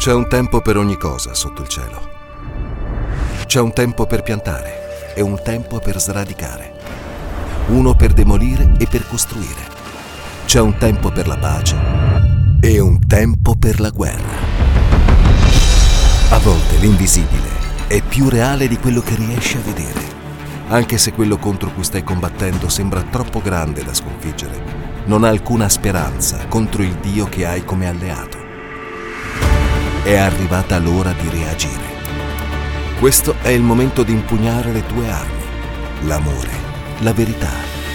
C'è un tempo per ogni cosa sotto il cielo. C'è un tempo per piantare e un tempo per sradicare. Uno per demolire e per costruire. C'è un tempo per la pace e un tempo per la guerra. A volte l'invisibile è più reale di quello che riesci a vedere, anche se quello contro cui stai combattendo sembra troppo grande da sconfiggere. Non ha alcuna speranza contro il Dio che hai come alleato. È arrivata l'ora di reagire. Questo è il momento di impugnare le tue armi, l'amore, la verità,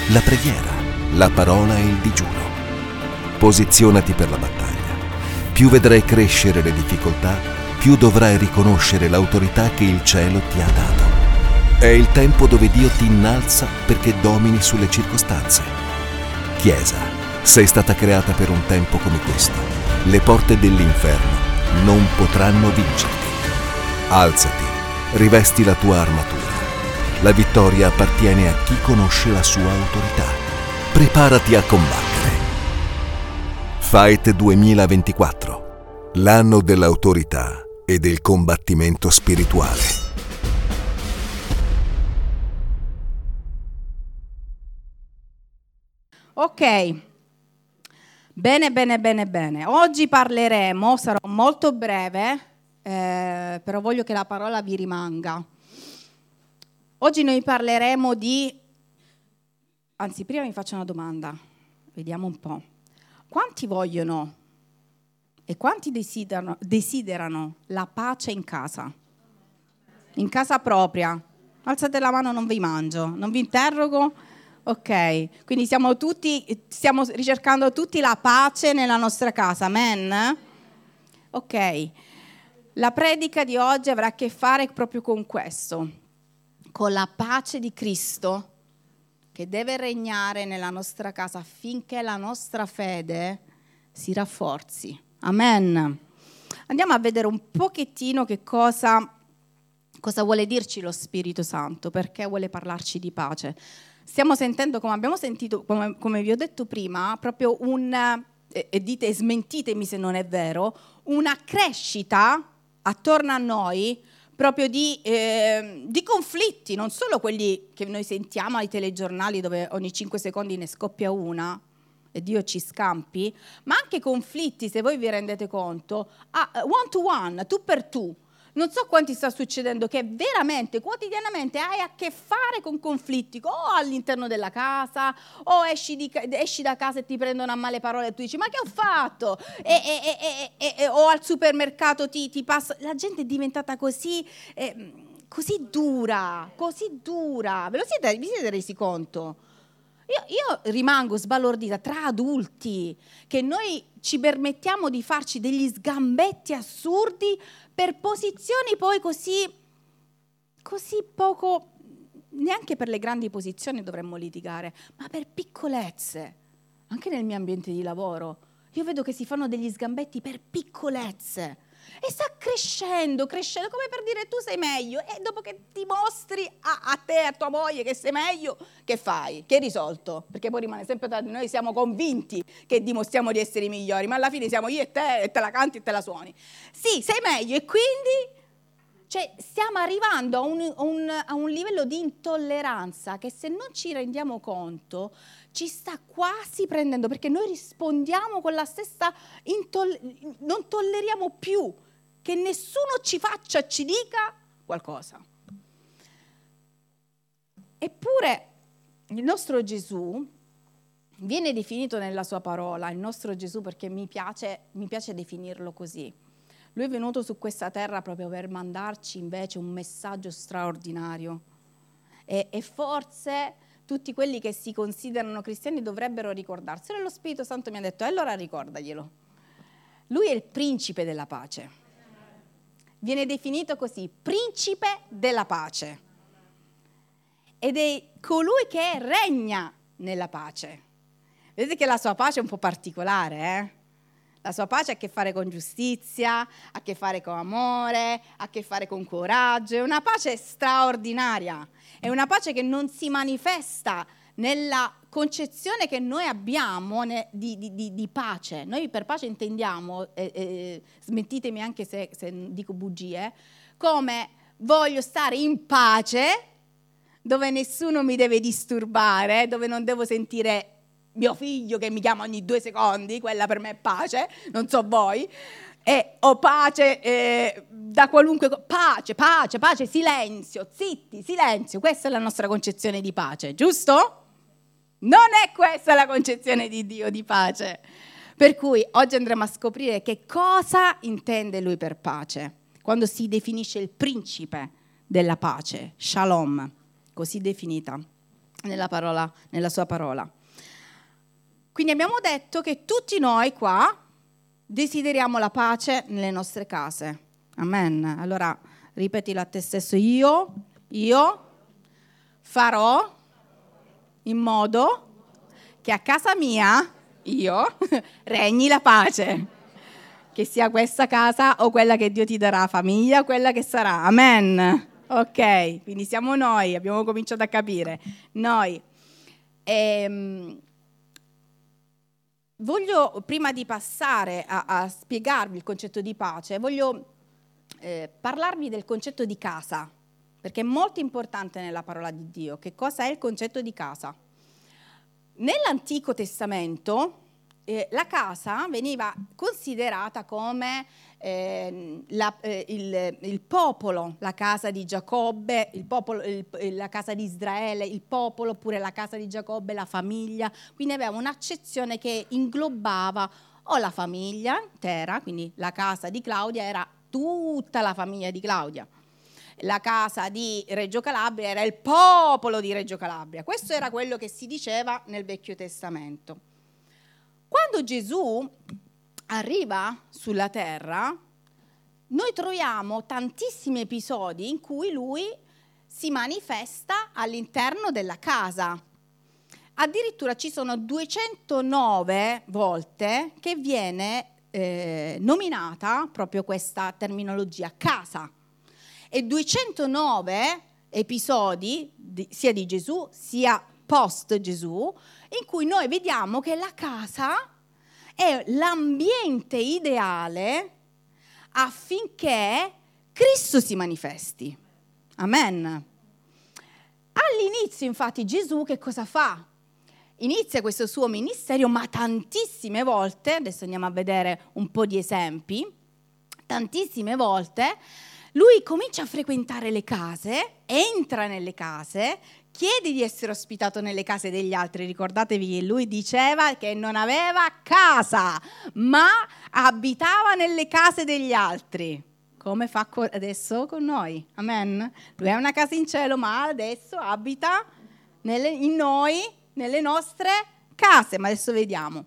la preghiera, la parola e il digiuno. Posizionati per la battaglia. Più vedrai crescere le difficoltà, più dovrai riconoscere l'autorità che il cielo ti ha dato. È il tempo dove Dio ti innalza perché domini sulle circostanze. Chiesa, sei stata creata per un tempo come questo. Le porte dell'inferno non potranno vincerti. Alzati, rivesti la tua armatura. La vittoria appartiene a chi conosce la sua autorità. Preparati a combattere. Fight 2024, l'anno dell'autorità e del combattimento spirituale. Ok, bene, bene, bene, bene. Oggi parleremo, sarò molto breve, eh, però voglio che la parola vi rimanga. Oggi noi parleremo di, anzi prima vi faccio una domanda, vediamo un po'. Quanti vogliono e quanti desiderano, desiderano la pace in casa? In casa propria? Alzate la mano, non vi mangio, non vi interrogo. Ok, quindi siamo tutti, stiamo ricercando tutti la pace nella nostra casa, amen? Ok, la predica di oggi avrà a che fare proprio con questo, con la pace di Cristo che deve regnare nella nostra casa affinché la nostra fede si rafforzi. Amen. Andiamo a vedere un pochettino che cosa, cosa vuole dirci lo Spirito Santo, perché vuole parlarci di pace. Stiamo sentendo, come abbiamo sentito, come, come vi ho detto prima, proprio un, e, e dite, smentitemi se non è vero, una crescita attorno a noi proprio di, eh, di, conflitti, non solo quelli che noi sentiamo ai telegiornali dove ogni 5 secondi ne scoppia una e Dio ci scampi, ma anche conflitti, se voi vi rendete conto, one to one, tu per tu. Non so quanti sta succedendo che veramente, quotidianamente hai a che fare con conflitti, o all'interno della casa, o esci, di, esci da casa e ti prendono a male parole e tu dici ma che ho fatto? E, e, e, o al supermercato ti, ti, passa... La gente è diventata così... Eh, così dura, così dura. Ve lo siete, vi siete resi conto? Io, io, rimango sbalordita tra adulti che noi ci permettiamo di farci degli sgambetti assurdi per posizioni poi così, così poco, neanche per le grandi posizioni dovremmo litigare, ma per piccolezze, anche nel mio ambiente di lavoro. Io vedo che si fanno degli sgambetti per piccolezze e sta crescendo, crescendo, come per dire tu sei meglio e dopo che dimostri a, a te, a tua moglie che sei meglio, che fai? Che hai risolto? Perché poi rimane sempre tra noi, siamo convinti che dimostriamo di essere i migliori, ma alla fine siamo io e te e te la canti e te la suoni. Sì, sei meglio e quindi cioè, stiamo arrivando a un, un, a un, livello di intolleranza che se non ci rendiamo conto ci sta quasi prendendo, perché noi rispondiamo con la stessa, intoll- non tolleriamo più che nessuno ci faccia, ci dica qualcosa. Eppure il nostro Gesù viene definito nella sua parola, il nostro Gesù perché mi piace, mi piace definirlo così. Lui è venuto su questa terra proprio per mandarci invece un messaggio straordinario. E, e forse tutti quelli che si considerano cristiani dovrebbero ricordarselo e lo Spirito Santo mi ha detto, allora ricordaglielo. Lui è il principe della pace. Viene definito così, principe della pace. Ed è colui che regna nella pace. Vedete che la sua pace è un po' particolare, eh? La sua pace ha a che fare con giustizia, ha a che fare con amore, ha a che fare con coraggio, è una pace straordinaria, è una pace che non si manifesta nella concezione che noi abbiamo di, di, di, pace. Noi per pace intendiamo, eh, eh, smettitemi anche se, se dico bugie, come voglio stare in pace, dove nessuno mi deve disturbare, dove non devo sentire mio figlio che mi chiama ogni due secondi, quella per me è pace, non so voi, e ho pace eh, da qualunque cosa, pace, pace, pace, silenzio, zitti, silenzio, questa è la nostra concezione di pace, giusto? Non è questa la concezione di Dio di pace. Per cui oggi andremo a scoprire che cosa intende lui per pace, quando si definisce il principe della pace, shalom, così definita nella, parola, nella sua parola. Quindi abbiamo detto che tutti noi qua desideriamo la pace nelle nostre case. Amen. Allora ripetilo a te stesso, io, io farò in modo che a casa mia, io, regni la pace. Che sia questa casa o quella che Dio ti darà, famiglia, quella che sarà. Amen. Ok, quindi siamo noi, abbiamo cominciato a capire. Noi. Ehm, voglio, prima di passare a, a, spiegarvi il concetto di pace, voglio eh, parlarvi del concetto di casa perché è molto importante nella parola di Dio. Che cosa è il concetto di casa? Nell'Antico Testamento eh, la casa veniva considerata come eh, la, eh, il, il, popolo, la casa di Giacobbe, il popolo, il, la casa di Israele, il popolo, oppure la casa di Giacobbe, la famiglia. Quindi aveva un'accezione che inglobava o la famiglia intera, quindi la casa di Claudia era tutta la famiglia di Claudia la casa di Reggio Calabria era il popolo di Reggio Calabria. Questo era quello che si diceva nel Vecchio Testamento. Quando Gesù arriva sulla terra, noi troviamo tantissimi episodi in cui lui si manifesta all'interno della casa. Addirittura ci sono 209 volte che viene eh, nominata proprio questa terminologia casa e 209 episodi di, sia di Gesù sia post Gesù in cui noi vediamo che la casa è l'ambiente ideale affinché Cristo si manifesti. Amen. All'inizio infatti Gesù che cosa fa? Inizia questo suo ministero, ma tantissime volte, adesso andiamo a vedere un po' di esempi, tantissime volte lui comincia a frequentare le case, entra nelle case, chiede di essere ospitato nelle case degli altri. Ricordatevi che lui diceva che non aveva casa, ma abitava nelle case degli altri. Come fa adesso con noi? Amen. Lui ha una casa in cielo, ma adesso abita nelle, in noi, nelle nostre case. Ma adesso vediamo.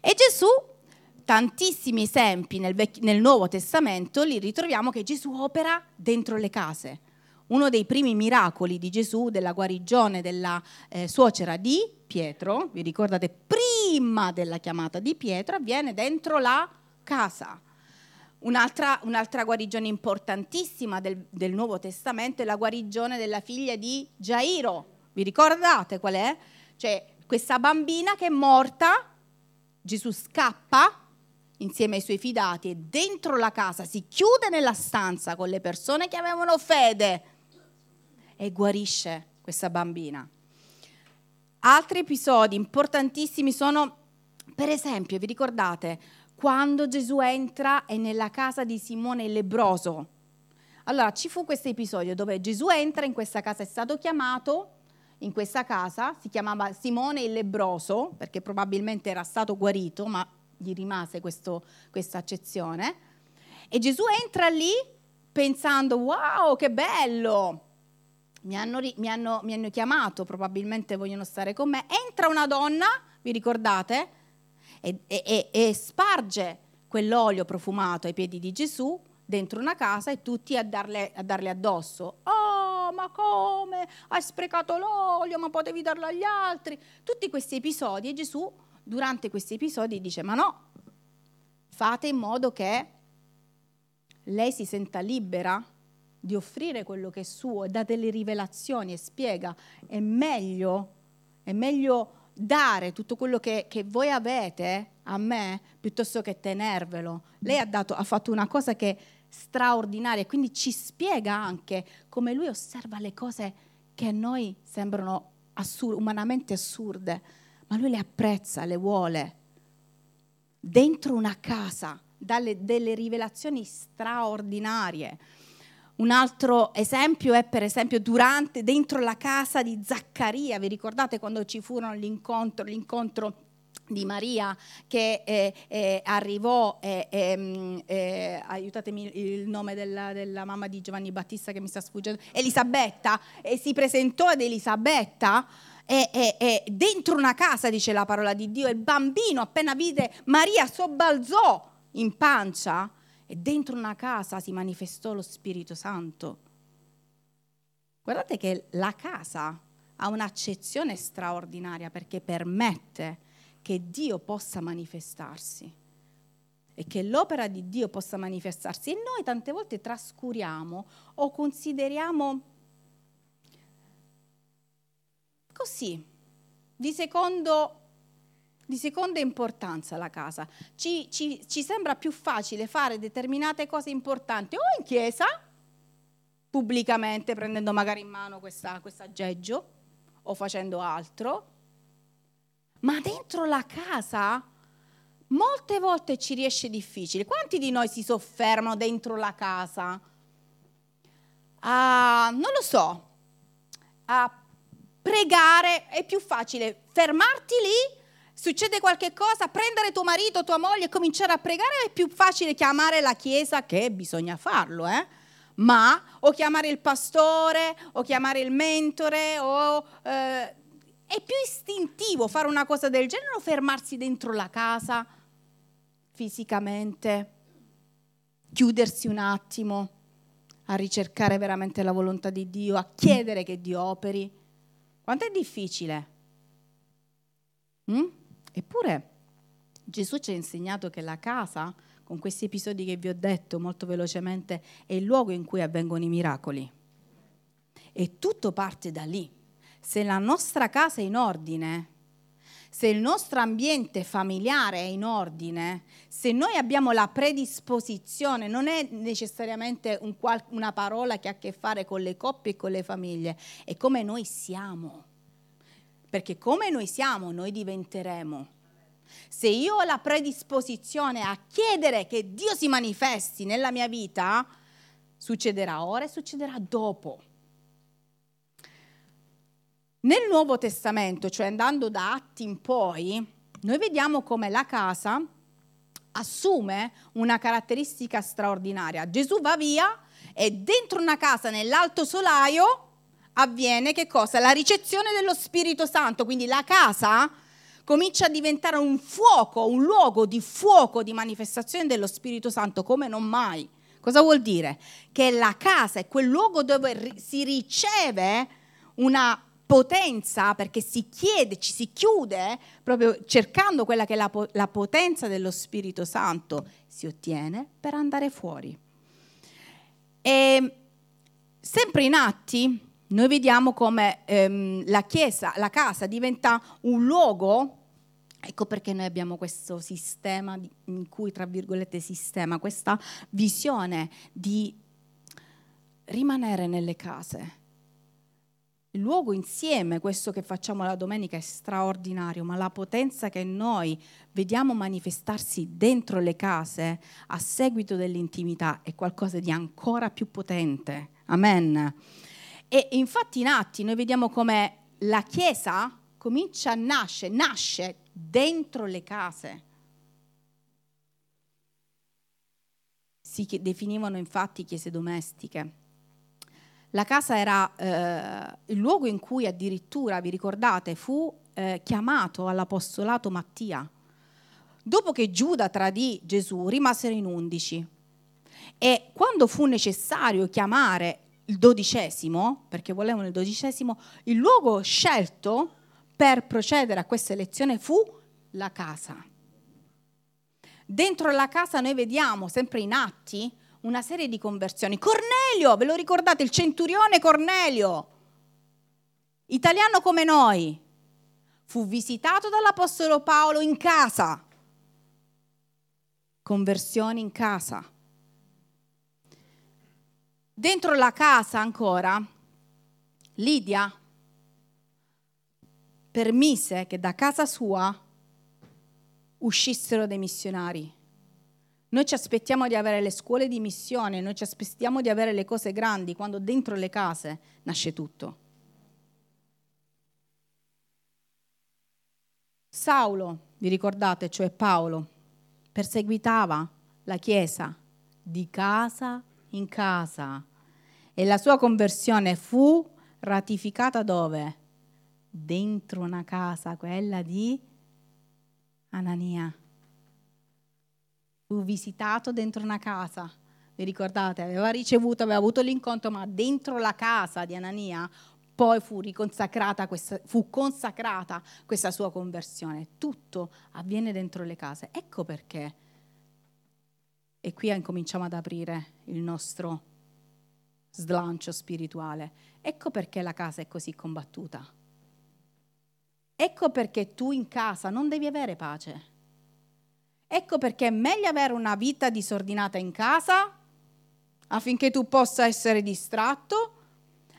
E Gesù tantissimi esempi nel, vecchio, nel Nuovo Testamento li ritroviamo che Gesù opera dentro le case. Uno dei primi miracoli di Gesù, della guarigione della eh, suocera di Pietro, vi ricordate, prima della chiamata di Pietro, avviene dentro la casa. Un'altra, un'altra guarigione importantissima del, del, Nuovo Testamento è la guarigione della figlia di Gairo. Vi ricordate qual è? Cioè, questa bambina che è morta, Gesù scappa insieme ai suoi fidati e dentro la casa si chiude nella stanza con le persone che avevano fede e guarisce questa bambina. Altri episodi importantissimi sono, per esempio, vi ricordate, quando Gesù entra e nella casa di Simone il lebroso. Allora, ci fu questo episodio dove Gesù entra in questa casa, è stato chiamato in questa casa, si chiamava Simone il lebroso, perché probabilmente era stato guarito, ma gli rimase questo, questa accezione. E Gesù entra lì pensando, wow, che bello! Mi hanno, mi, hanno, mi hanno, chiamato, probabilmente vogliono stare con me. Entra una donna, vi ricordate? E, e, e sparge quell'olio profumato ai piedi di Gesù dentro una casa e tutti a darle, a darle addosso. Oh, ma come? Hai sprecato l'olio, ma potevi darlo agli altri. Tutti questi episodi e Gesù durante questi episodi dice ma no, fate in modo che lei si senta libera di offrire quello che è suo e dà delle rivelazioni e spiega è meglio È meglio dare tutto quello che, che voi avete a me piuttosto che tenervelo. Lei ha, dato, ha fatto una cosa che è straordinaria, quindi ci spiega anche come lui osserva le cose che a noi sembrano assur- umanamente assurde, ma lui le apprezza, le vuole. Dentro una casa, dalle, delle rivelazioni straordinarie. Un altro esempio è per esempio durante, dentro la casa di Zaccaria, vi ricordate quando ci furono l'incontro, l'incontro di Maria che eh, eh, arrivò, eh, ehm, eh, aiutatemi il nome della, della, mamma di Giovanni Battista che mi sta sfuggendo, Elisabetta, e si presentò ad Elisabetta e, e, e, dentro una casa, dice la parola di Dio, il bambino appena vide Maria sobbalzò in pancia e dentro una casa si manifestò lo Spirito Santo. Guardate che la casa ha un'accezione straordinaria perché permette che Dio possa manifestarsi e che l'opera di Dio possa manifestarsi. E noi tante volte trascuriamo o consideriamo così, di secondo di seconda importanza la casa. Ci, ci, ci sembra più facile fare determinate cose importanti o in chiesa, pubblicamente, prendendo magari in mano questo aggeggio o facendo altro, ma dentro la casa molte volte ci riesce difficile. Quanti di noi si soffermano dentro la casa? A, non lo so, a pregare è più facile fermarti lì succede qualche cosa, prendere tuo marito, tua moglie e cominciare a pregare, è più facile chiamare la chiesa che bisogna farlo, eh? Ma o chiamare il pastore, o chiamare il mentore, o, eh, è più istintivo fare una cosa del genere o fermarsi dentro la casa fisicamente, chiudersi un attimo a ricercare veramente la volontà di Dio, a chiedere che Dio operi. Quanto è difficile? Mm? Eppure Gesù ci ha insegnato che la casa, con questi episodi che vi ho detto molto velocemente, è il luogo in cui avvengono i miracoli. E tutto parte da lì. Se la nostra casa è in ordine, se il nostro ambiente familiare è in ordine, se noi abbiamo la predisposizione, non è necessariamente un qual- una parola che ha a che fare con le coppie e con le famiglie, è come noi siamo perché come noi siamo, noi diventeremo. Se io ho la predisposizione a chiedere che Dio si manifesti nella mia vita, succederà ora e succederà dopo. Nel Nuovo Testamento, cioè andando da atti in poi, noi vediamo come la casa assume una caratteristica straordinaria. Gesù va via e dentro una casa nell'alto solaio avviene che cosa? La ricezione dello Spirito Santo, quindi la casa comincia a diventare un fuoco, un luogo di fuoco, di manifestazione dello Spirito Santo come non mai. Cosa vuol dire? Che la casa è quel luogo dove si riceve una potenza, perché si chiede, ci si chiude, proprio cercando quella che è la, la potenza dello Spirito Santo, si ottiene per andare fuori. E sempre in atti, noi vediamo come ehm, la chiesa, la casa diventa un luogo, ecco perché noi abbiamo questo sistema, in cui tra virgolette sistema, questa visione di rimanere nelle case. Il luogo insieme, questo che facciamo la domenica, è straordinario, ma la potenza che noi vediamo manifestarsi dentro le case a seguito dell'intimità è qualcosa di ancora più potente. Amen. E infatti in Atti noi vediamo come la Chiesa comincia a nascere, nasce dentro le case. Si definivano infatti chiese domestiche. La casa era eh, il luogo in cui addirittura, vi ricordate, fu eh, chiamato all'apostolato Mattia. Dopo che Giuda tradì Gesù, rimasero in undici. E quando fu necessario chiamare il dodicesimo, perché volevano il dodicesimo, il luogo scelto per procedere a questa elezione fu la casa. Dentro la casa noi vediamo, sempre in atti, una serie di conversioni. Cornelio, ve lo ricordate, il centurione Cornelio, italiano come noi, fu visitato dall'Apostolo Paolo in casa. Conversione in casa. Dentro la casa ancora, Lidia permise che da casa sua uscissero dei missionari. Noi ci aspettiamo di avere le scuole di missione, noi ci aspettiamo di avere le cose grandi, quando dentro le case nasce tutto. Saulo, vi ricordate, cioè Paolo, perseguitava la Chiesa di casa in casa e la sua conversione fu ratificata dove? Dentro una casa, quella di Anania. Fu visitato dentro una casa. Vi ricordate? Aveva ricevuto, aveva avuto l'incontro, ma dentro la casa di Anania poi fu, riconsacrata questa, fu consacrata questa sua conversione. Tutto avviene dentro le case. Ecco perché. E qui incominciamo ad aprire il nostro slancio spirituale. Ecco perché la casa è così combattuta. Ecco perché tu in casa non devi avere pace. Ecco perché è meglio avere una vita disordinata in casa affinché tu possa essere distratto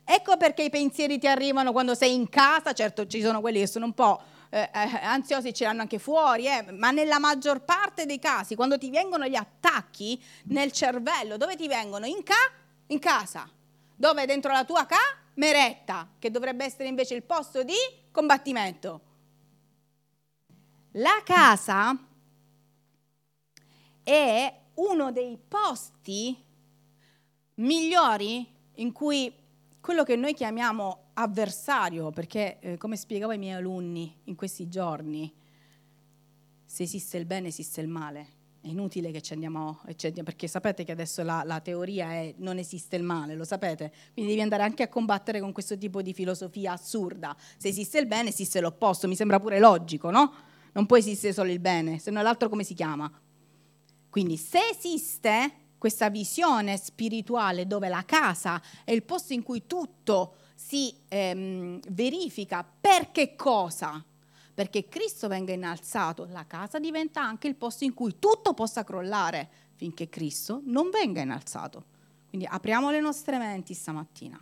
Ecco perché i pensieri ti arrivano quando sei in casa, certo ci sono quelli che sono un po' eh, eh, ansiosi ce l'hanno anche fuori, eh, ma nella maggior parte dei casi, quando ti vengono gli attacchi nel cervello, dove ti vengono? In, ca- in casa, dove dentro la tua cameretta, che dovrebbe essere invece il posto di combattimento. La casa è uno dei posti migliori in cui quello che noi chiamiamo avversario, perché eh, come spiegavo ai miei alunni in questi giorni, se esiste il bene esiste il male. È inutile che ci andiamo, perché sapete che adesso la, la, teoria è non esiste il male, lo sapete? Quindi devi andare anche a combattere con questo tipo di filosofia assurda. Se esiste il bene esiste l'opposto, mi sembra pure logico, no? Non può esistere solo il bene, se no l'altro come si chiama? Quindi se esiste questa visione spirituale dove la casa è il posto in cui tutto si ehm, verifica per che cosa? Perché Cristo venga innalzato, la casa diventa anche il posto in cui tutto possa crollare finché Cristo non venga innalzato. Quindi apriamo le nostre menti stamattina.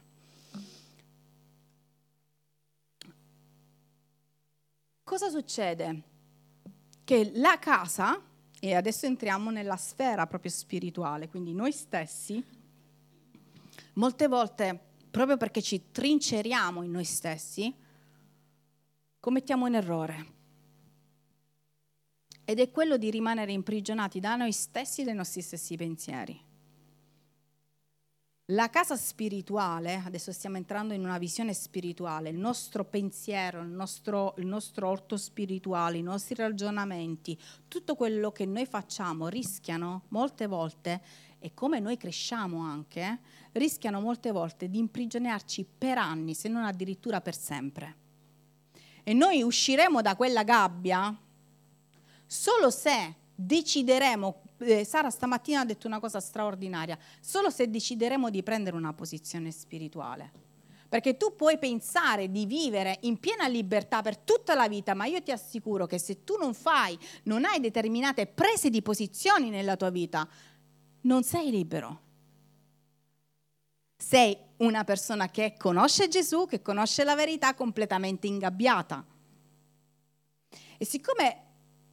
Cosa succede? Che la casa e adesso entriamo nella sfera proprio spirituale, quindi noi stessi, molte volte, proprio perché ci trinceriamo in noi stessi, commettiamo un errore. Ed è quello di rimanere imprigionati da noi stessi e dai nostri stessi pensieri. La casa spirituale, adesso stiamo entrando in una visione spirituale, il nostro pensiero, il nostro, il nostro, orto spirituale, i nostri ragionamenti, tutto quello che noi facciamo rischiano molte volte, e come noi cresciamo anche, rischiano molte volte di imprigionarci per anni, se non addirittura per sempre. E noi usciremo da quella gabbia solo se decideremo eh, Sara stamattina ha detto una cosa straordinaria, solo se decideremo di prendere una posizione spirituale. Perché tu puoi pensare di vivere in piena libertà per tutta la vita, ma io ti assicuro che se tu non fai, non hai determinate prese di posizioni nella tua vita, non sei libero. Sei una persona che conosce Gesù, che conosce la verità completamente ingabbiata. E siccome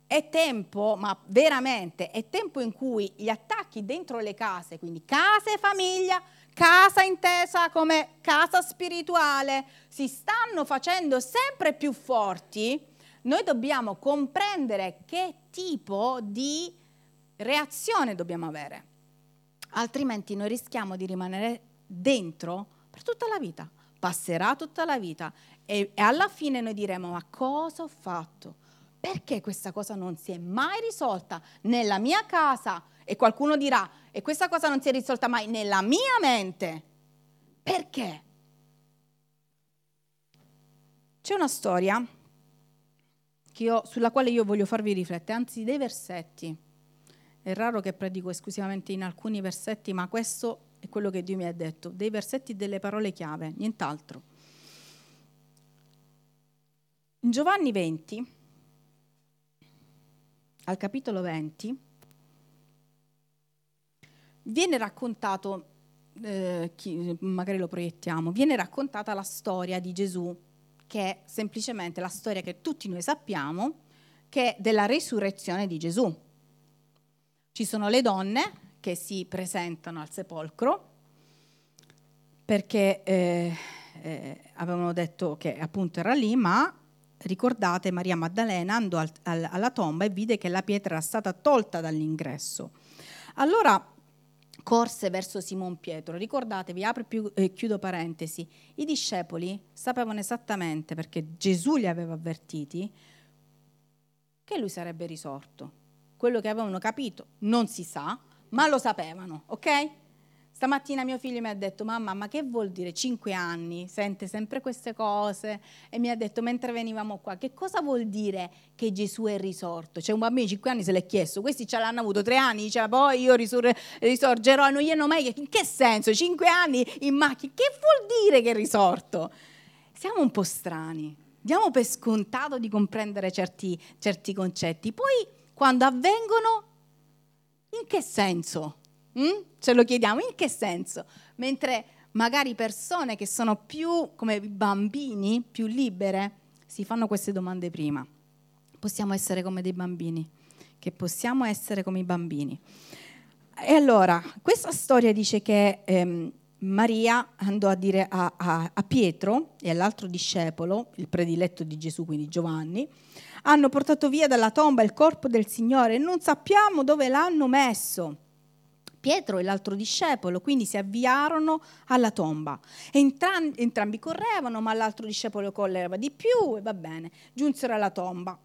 è tempo, ma veramente è tempo in cui gli attacchi dentro le case, quindi casa e famiglia, casa intesa come casa spirituale, si stanno facendo sempre più forti, noi dobbiamo comprendere che tipo di reazione dobbiamo avere. Altrimenti noi rischiamo di rimanere dentro per tutta la vita. Passerà tutta la vita e, e alla fine noi diremo ma cosa ho fatto? perché questa cosa non si è mai risolta nella mia casa? E qualcuno dirà, e questa cosa non si è risolta mai nella mia mente? Perché? C'è una storia io, sulla quale io voglio farvi riflettere, anzi dei versetti. È raro che predico esclusivamente in alcuni versetti, ma questo è quello che Dio mi ha detto, dei versetti delle parole chiave, nient'altro. In Giovanni 20, al capitolo 20, viene raccontato, eh, chi, magari lo proiettiamo, viene raccontata la storia di Gesù, che è semplicemente la storia che tutti noi sappiamo, che è della resurrezione di Gesù. Ci sono le donne che si presentano al sepolcro perché eh, eh, avevano detto che appunto era lì, ma ricordate Maria Maddalena andò al, al, alla tomba e vide che la pietra era stata tolta dall'ingresso. Allora corse verso Simon Pietro. Ricordatevi, apro e eh, chiudo parentesi, i discepoli sapevano esattamente, perché Gesù li aveva avvertiti, che lui sarebbe risorto. Quello che avevano capito non si sa, ma lo sapevano, ok? Stamattina mio figlio mi ha detto, mamma, ma che vuol dire cinque anni? Sente sempre queste cose e mi ha detto, mentre venivamo qua, che cosa vuol dire che Gesù è risorto? Cioè un bambino di cinque anni se l'è chiesto, questi ce l'hanno avuto tre anni, diceva poi io risur- risorgerò non gli hanno mai In che senso? Cinque anni in macchina? Che vuol dire che è risorto? Siamo un po' strani, diamo per scontato di comprendere certi, certi concetti, poi quando avvengono, in che senso? Mm? Ce lo chiediamo, in che senso? Mentre magari persone che sono più come bambini, più libere, si fanno queste domande prima. Possiamo essere come dei bambini, che possiamo essere come i bambini. E allora, questa storia dice che ehm, Maria andò a dire a, a, a, Pietro e all'altro discepolo, il prediletto di Gesù, quindi Giovanni, hanno portato via dalla tomba il corpo del Signore e non sappiamo dove l'hanno messo. Pietro e l'altro discepolo, quindi si avviarono alla tomba. Entram- entrambi correvano, ma l'altro discepolo correva di più e va bene, giunsero alla tomba.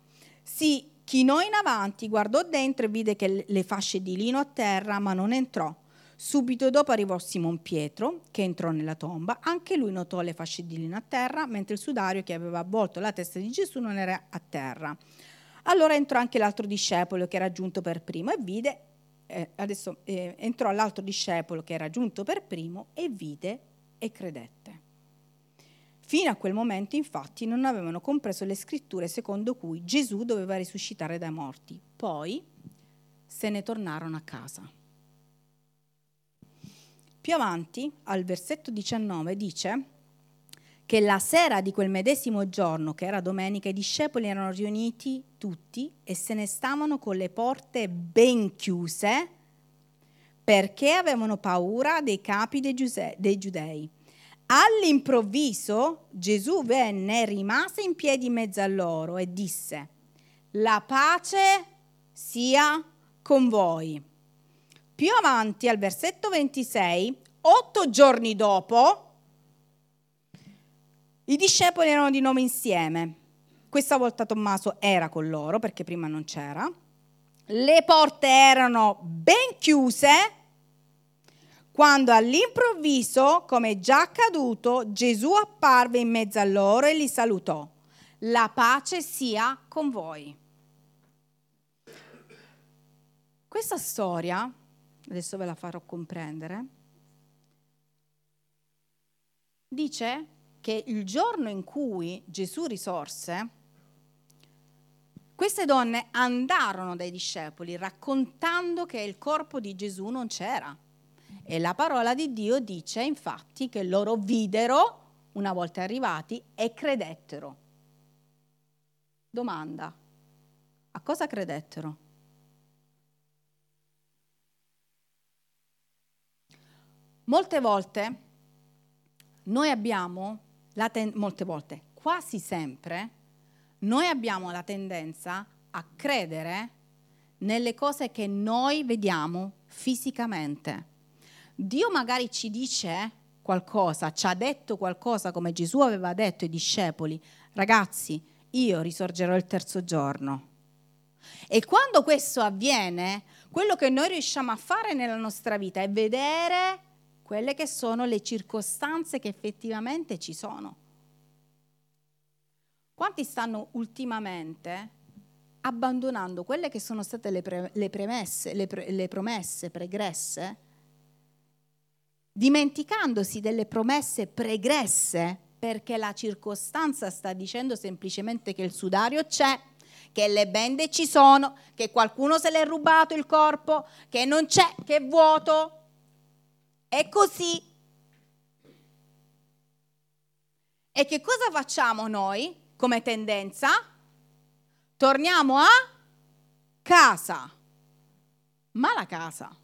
Si chinò in avanti, guardò dentro e vide che le fasce di lino a terra, ma non entrò. Subito dopo arrivò Simon Pietro, che entrò nella tomba. Anche lui notò le fasce di lino a terra, mentre il sudario che aveva avvolto la testa di Gesù non era a terra. Allora entrò anche l'altro discepolo che era giunto per primo e vide eh, adesso eh, entrò l'altro discepolo che era giunto per primo e vide e credette. Fino a quel momento, infatti, non avevano compreso le scritture secondo cui Gesù doveva risuscitare dai morti. Poi se ne tornarono a casa. Più avanti, al versetto 19, dice che la sera di quel medesimo giorno, che era domenica, i discepoli erano riuniti tutti e se ne stavano con le porte ben chiuse perché avevano paura dei capi dei, giudei. All'improvviso Gesù venne e rimase in piedi in mezzo a loro e disse, la pace sia con voi. Più avanti, al versetto 26, otto giorni dopo, i discepoli erano di nuovo insieme. Questa volta Tommaso era con loro perché prima non c'era. Le porte erano ben chiuse quando all'improvviso, come già accaduto, Gesù apparve in mezzo a loro e li salutò. La pace sia con voi. Questa storia, adesso ve la farò comprendere, dice che il giorno in cui Gesù risorse, queste donne andarono dai discepoli raccontando che il corpo di Gesù non c'era. E la parola di Dio dice infatti che loro videro, una volta arrivati, e credettero. Domanda, a cosa credettero? Molte volte noi abbiamo ten- molte volte, quasi sempre, noi abbiamo la tendenza a credere nelle cose che noi vediamo fisicamente. Dio magari ci dice qualcosa, ci ha detto qualcosa come Gesù aveva detto ai discepoli, ragazzi, io risorgerò il terzo giorno. E quando questo avviene, quello che noi riusciamo a fare nella nostra vita è vedere quelle che sono le circostanze che effettivamente ci sono. Quanti stanno ultimamente abbandonando quelle che sono state le, pre- le, premesse, le, pre- le promesse pregresse, dimenticandosi delle promesse pregresse Perché la circostanza sta dicendo semplicemente che il sudario c'è, che le bende ci sono, che qualcuno se l'è rubato il corpo, che non c'è, che è vuoto. È così. E che cosa facciamo noi come tendenza? Torniamo a casa. Ma la casa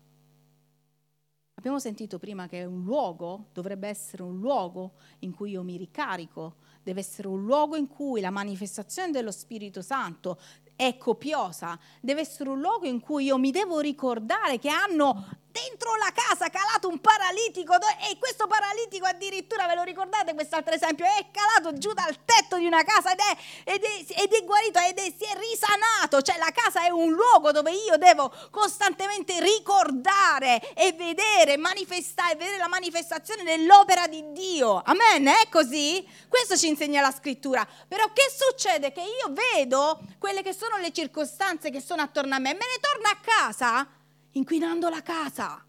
Abbiamo sentito prima che un luogo dovrebbe essere un luogo in cui io mi ricarico, deve essere un luogo in cui la manifestazione dello Spirito Santo è copiosa, deve essere un luogo in cui io mi devo ricordare che hanno dentro la casa calato un paralitico e questo paralitico addirittura, ve lo ricordate quest'altro esempio, è calato giù dal tetto di una casa ed è, ed è, ed è guarito ed è, si è risanato, cioè la casa è un luogo dove io devo costantemente ricordare e vedere, manifestare, vedere la manifestazione dell'opera di Dio. Amen, è così? Questo ci insegna la scrittura. Però che succede? Che io vedo quelle che sono le circostanze che sono attorno a me, me ne torno a casa inquinando la casa.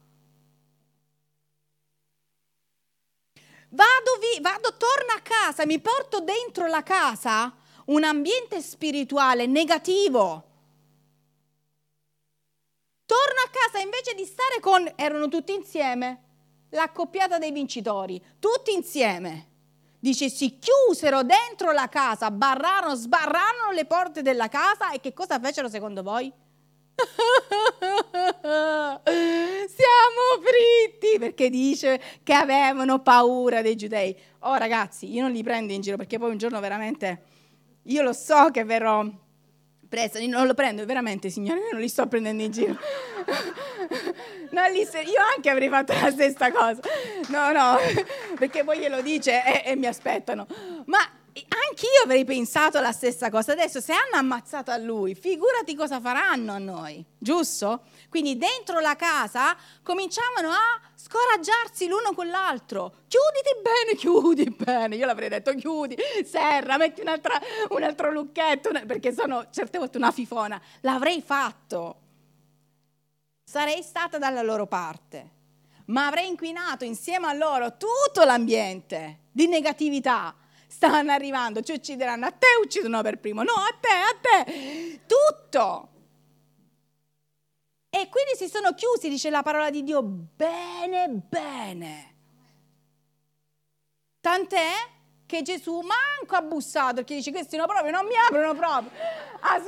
Vado, vi, vado, torno a casa, mi porto dentro la casa un ambiente spirituale negativo. Torno a casa invece di stare con, erano tutti insieme, l'accoppiata dei vincitori, tutti insieme. Dice, si chiusero dentro la casa, barrarono, sbarrarono le porte della casa e che cosa fecero secondo voi? Siamo fritti perché dice che avevano paura dei giudei. Oh ragazzi, io non li prendo in giro perché poi un giorno veramente, io lo so che verrò presa, io non lo prendo veramente signore, io non li sto prendendo in giro. Li, io anche avrei fatto la stessa cosa. No, no, perché poi glielo dice e, e mi aspettano. Ma anch'io avrei pensato la stessa cosa. Adesso, se hanno ammazzato a lui, figurati cosa faranno a noi, giusto? Quindi dentro la casa cominciavano a scoraggiarsi l'uno con l'altro. Chiuditi bene, chiudi bene. Io l'avrei detto chiudi, serra, metti un altro lucchetto, perché sono certe volte una fifona. L'avrei fatto. Sarei stata dalla loro parte, ma avrei inquinato insieme a loro tutto l'ambiente di negatività stanno arrivando, ci uccideranno, a te uccidono per primo, no, a te, a te, tutto. E quindi si sono chiusi, dice la parola di Dio, bene, bene. Tant'è che Gesù manco ha bussato, perché dice questi no proprio, non mi aprono proprio. Ah,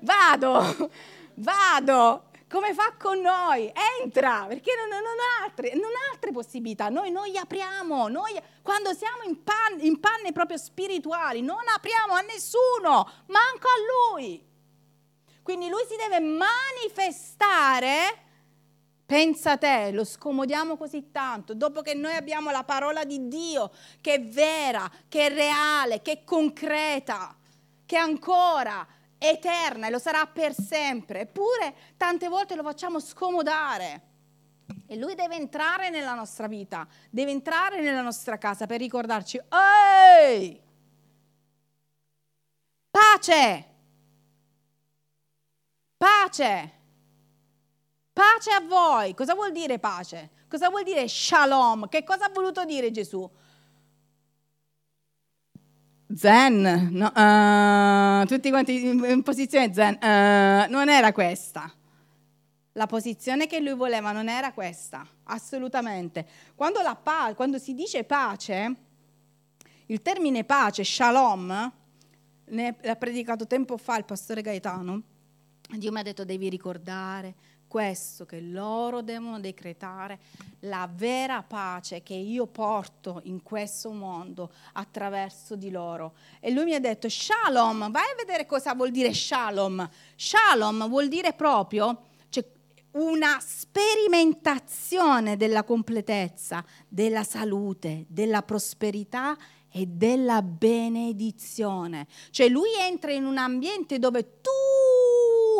vado, vado come fa con noi, entra, perché non, non, ha, altre, non ha, altre, possibilità, noi, noi apriamo, noi quando siamo in, pan, in panne proprio spirituali, non apriamo a nessuno, manco a Lui. Quindi Lui si deve manifestare, pensa te, lo scomodiamo così tanto, dopo che noi abbiamo la parola di Dio, che è vera, che è reale, che è concreta, che ancora eterna e lo sarà per sempre. Eppure tante volte lo facciamo scomodare. E lui deve entrare nella nostra vita, deve entrare nella nostra casa per ricordarci, ehi, pace, pace, pace a voi. Cosa vuol dire pace? Cosa vuol dire shalom? Che cosa ha voluto dire Gesù? Zen, no, uh, tutti quanti in, posizione zen, uh, non era questa. La posizione che lui voleva non era questa, assolutamente. Quando, pa- quando si dice pace, il termine pace, shalom, ne ha predicato tempo fa il pastore Gaetano, Dio mi ha detto devi ricordare questo che loro devono decretare la vera pace che io porto in questo mondo attraverso di loro. E lui mi ha detto, shalom, vai a vedere cosa vuol dire shalom. Shalom vuol dire proprio cioè, una sperimentazione della completezza, della salute, della prosperità e della benedizione. Cioè lui entra in un ambiente dove tu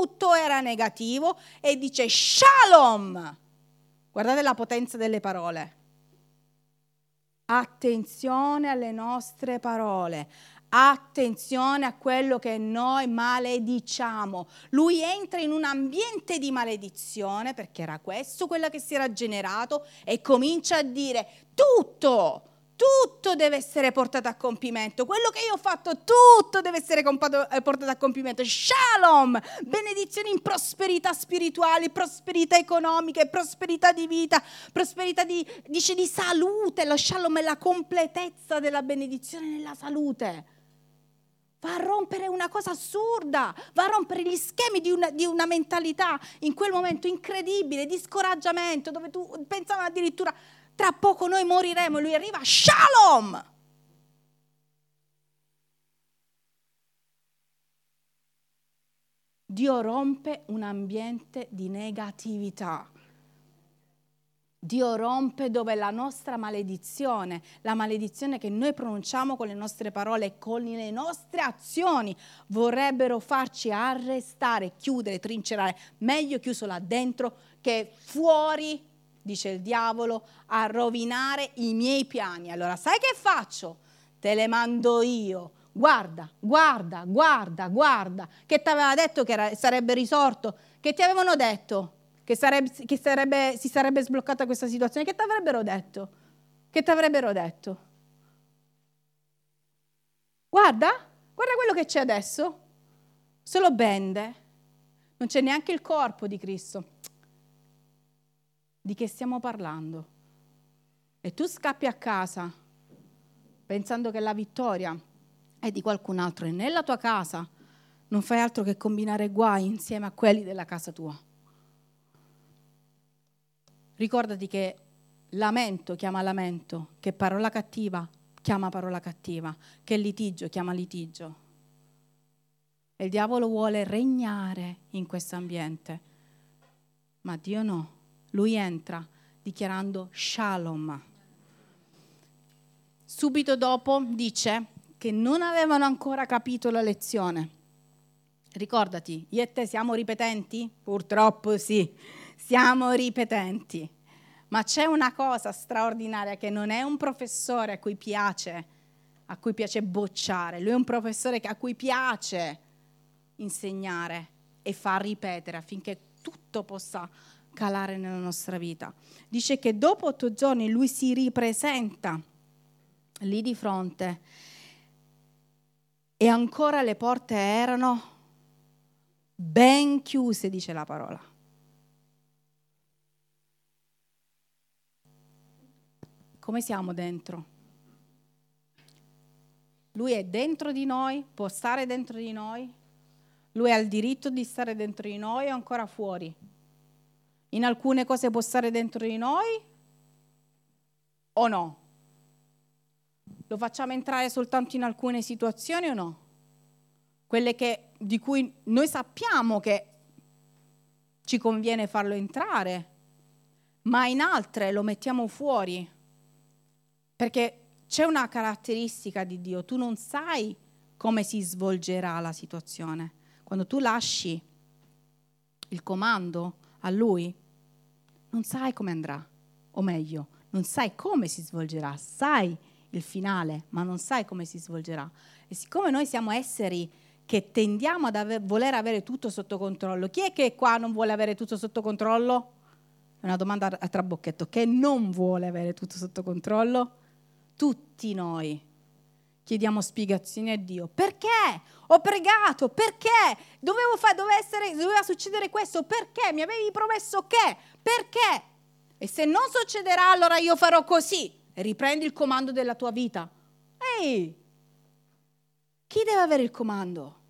tutto era negativo e dice shalom. Guardate la potenza delle parole. Attenzione alle nostre parole. Attenzione a quello che noi malediciamo. Lui entra in un ambiente di maledizione, perché era questo quello che si era generato, e comincia a dire tutto, tutto deve essere portato a compimento. Quello che io ho fatto, tutto deve essere eh, portato a compimento. Shalom, benedizioni in prosperità spirituali, prosperità economiche, prosperità di vita, prosperità di, dice, di salute. Lo shalom è la completezza della benedizione nella salute. Va a rompere una cosa assurda, va a rompere gli schemi di una, di una mentalità in quel momento incredibile, di scoraggiamento, dove tu pensavi addirittura tra poco noi moriremo e lui arriva, shalom! Dio rompe un ambiente di negatività. Dio rompe dove la nostra maledizione, la maledizione che noi pronunciamo con le nostre parole e con le nostre azioni, vorrebbero farci arrestare, chiudere, trincerare. Meglio chiuso là dentro che fuori dice il diavolo, a rovinare i miei piani. Allora, sai che faccio? Te le mando io. Guarda, guarda, guarda, guarda, che ti aveva detto che era, sarebbe risorto, che ti avevano detto che, sarebbe, che sarebbe, si sarebbe sbloccata questa situazione, che ti avrebbero detto? Che ti avrebbero detto? Guarda, guarda quello che c'è adesso. Solo bende. Non c'è neanche il corpo di Cristo di che stiamo parlando. E tu scappi a casa pensando che la vittoria è di qualcun altro e nella tua casa non fai altro che combinare guai insieme a quelli della casa tua. Ricordati che lamento chiama lamento, che parola cattiva chiama parola cattiva, che litigio chiama litigio. E il diavolo vuole regnare in questo ambiente, ma Dio no lui entra dichiarando shalom. Subito dopo dice che non avevano ancora capito la lezione. Ricordati, io e te siamo ripetenti? Purtroppo sì, siamo ripetenti. Ma c'è una cosa straordinaria che non è un professore a cui piace, a cui piace bocciare, lui è un professore a cui piace insegnare e far ripetere affinché tutto possa calare nella nostra vita. Dice che dopo otto giorni lui si ripresenta lì di fronte e ancora le porte erano ben chiuse, dice la parola. Come siamo dentro? Lui è dentro di noi, può stare dentro di noi, lui ha il diritto di stare dentro di noi o ancora fuori in alcune cose può stare dentro di noi o no? Lo facciamo entrare soltanto in alcune situazioni o no? Quelle che, di cui noi sappiamo che ci conviene farlo entrare, ma in altre lo mettiamo fuori. Perché c'è una caratteristica di Dio, tu non sai come si svolgerà la situazione. Quando tu lasci il comando a Lui, non sai come andrà, o meglio, non sai come si svolgerà, sai il finale, ma non sai come si svolgerà. E siccome noi siamo esseri che tendiamo a ave- voler avere tutto sotto controllo, chi è che qua non vuole avere tutto sotto controllo? È una domanda a trabocchetto, che non vuole avere tutto sotto controllo? Tutti noi chiediamo spiegazioni a Dio. Perché? Ho pregato, perché? Dovevo fa- doveva, essere, doveva succedere questo, perché? Mi avevi promesso che? Perché? E se non succederà, allora io farò così. Riprendi il comando della tua vita. Ehi, chi deve avere il comando?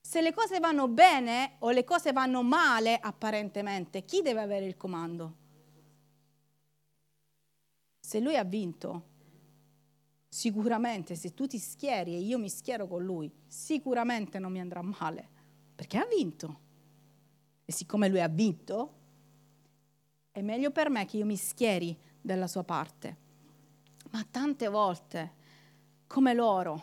Se le cose vanno bene o le cose vanno male, apparentemente, chi deve avere il comando? Se lui ha vinto, sicuramente se tu ti schieri e io mi schiero con lui, sicuramente non mi andrà male, perché ha vinto. E siccome lui ha vinto, è meglio per me che io mi schieri dalla sua parte. Ma tante volte, come loro,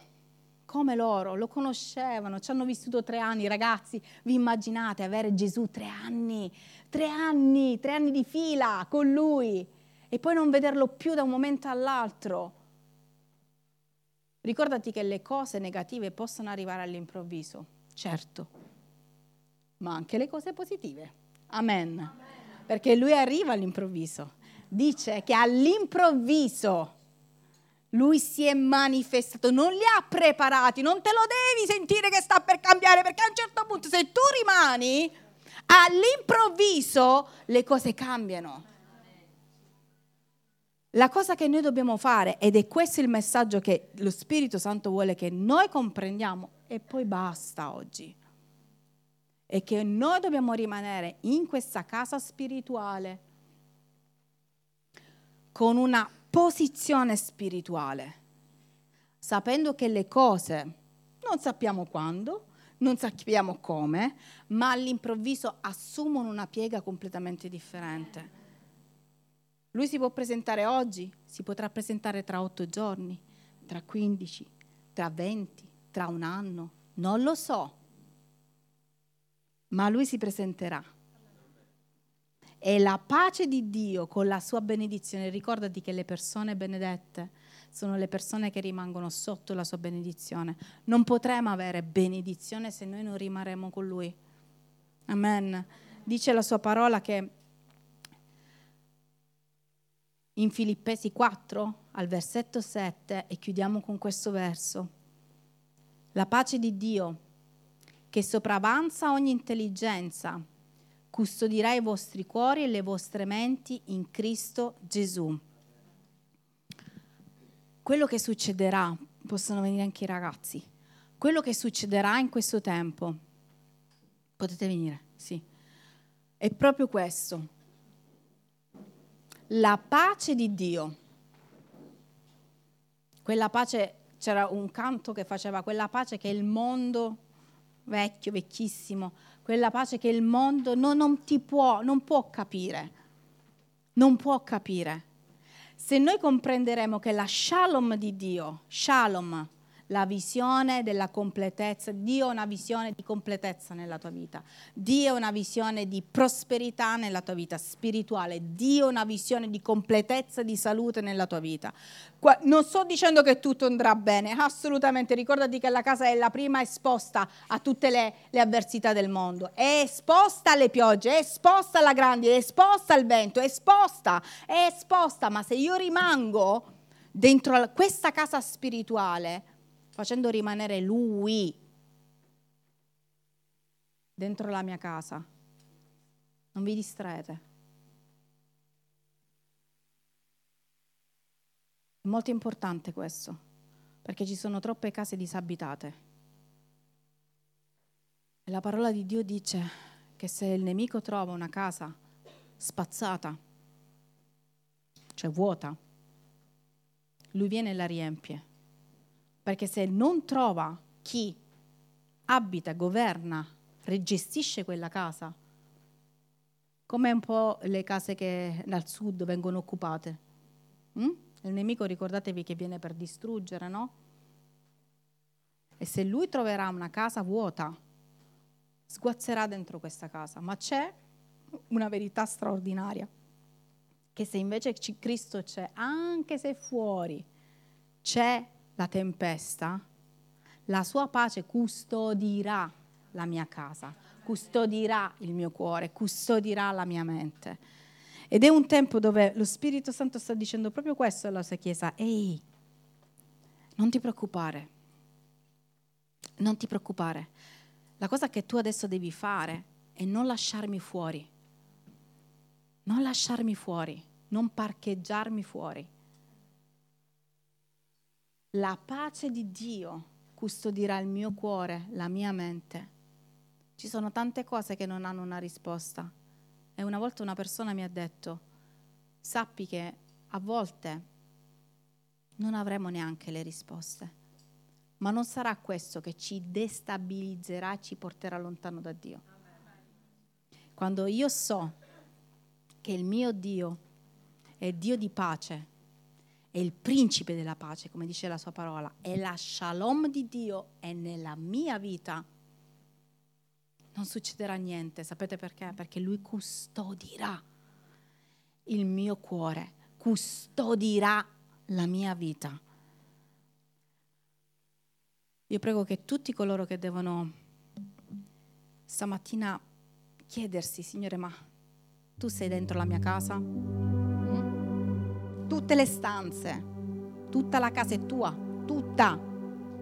come loro, lo conoscevano, ci hanno vissuto tre anni, ragazzi, vi immaginate avere Gesù tre anni, tre anni, tre anni di fila con lui e poi non vederlo più da un momento all'altro Ricordati che le cose negative possono arrivare all'improvviso, certo, ma anche le cose positive. Amen. Amen. Perché lui arriva all'improvviso, dice che all'improvviso lui si è manifestato, non li ha preparati, non te lo devi sentire che sta per cambiare, perché a un certo punto se tu rimani, all'improvviso le cose cambiano. La cosa che noi dobbiamo fare, ed è questo il messaggio che lo Spirito Santo vuole che noi comprendiamo, e poi basta oggi, è che noi dobbiamo rimanere in questa casa spirituale con una posizione spirituale, sapendo che le cose non sappiamo quando, non sappiamo come, ma all'improvviso assumono una piega completamente differente. Lui si può presentare oggi, si potrà presentare tra otto giorni, tra quindici, tra venti, tra un anno, non lo so, ma lui si presenterà. E la pace di Dio con la sua benedizione, ricordati che le persone benedette sono le persone che rimangono sotto la sua benedizione. Non potremo avere benedizione se noi non rimarremo con Lui. Amen. Dice la sua parola che in Filippesi 4, al versetto 7, e chiudiamo con questo verso, la pace di Dio, che sopravanza ogni intelligenza, custodirà i vostri cuori e le vostre menti in Cristo Gesù. Quello che succederà, possono venire anche i ragazzi, quello che succederà in questo tempo, potete venire, sì, è proprio questo. La pace di Dio, quella pace, c'era un canto che faceva quella pace che il mondo vecchio, vecchissimo, quella pace che il mondo non, non ti può, non può capire, non può capire. Se noi comprenderemo che la shalom di Dio, shalom, la visione della completezza. Dio ha una visione di completezza nella tua vita. Dio ha una visione di prosperità nella tua vita spirituale. Dio ha una visione di completezza di salute nella tua vita. Non sto dicendo che tutto andrà bene, assolutamente. Ricordati che la casa è la prima esposta a tutte le, le avversità del mondo. È esposta alle piogge, è esposta alla grande, è esposta al vento, è esposta, è esposta. Ma se io rimango dentro questa casa spirituale, facendo rimanere lui dentro la mia casa. Non vi distraete. È molto importante questo, perché ci sono troppe case disabitate. E la parola di Dio dice che se il nemico trova una casa spazzata, cioè vuota, lui viene e la riempie perché se non trova chi abita, governa, gestisce quella casa, come un po' le case che dal sud vengono occupate. Mm? Il nemico ricordatevi che viene per distruggere, no? E se lui troverà una casa vuota, sguazzerà dentro questa casa. Ma c'è una verità straordinaria, che se invece Cristo c'è, anche se fuori c'è la tempesta, la sua pace custodirà la mia casa, custodirà il mio cuore, custodirà la mia mente. Ed è un tempo dove lo Spirito Santo sta dicendo proprio questo alla sua Chiesa. Ehi, non ti preoccupare, non ti preoccupare. La cosa che tu adesso devi fare è non lasciarmi fuori, non lasciarmi fuori, non parcheggiarmi fuori la pace di Dio custodirà il mio cuore, la mia mente. Ci sono tante cose che non hanno una risposta. E una volta una persona mi ha detto, sappi che a volte non avremo neanche le risposte, ma non sarà questo che ci destabilizzerà e ci porterà lontano da Dio. Quando io so che il mio Dio è Dio di pace, è il principe della pace, come dice la sua parola, e la shalom di Dio è nella mia vita, non succederà niente. Sapete perché? Perché Lui custodirà il mio cuore, custodirà la mia vita. Io prego che tutti coloro che devono stamattina chiedersi, Signore, ma tu sei dentro la mia casa? Tutte le stanze, tutta la casa è tua, tutta,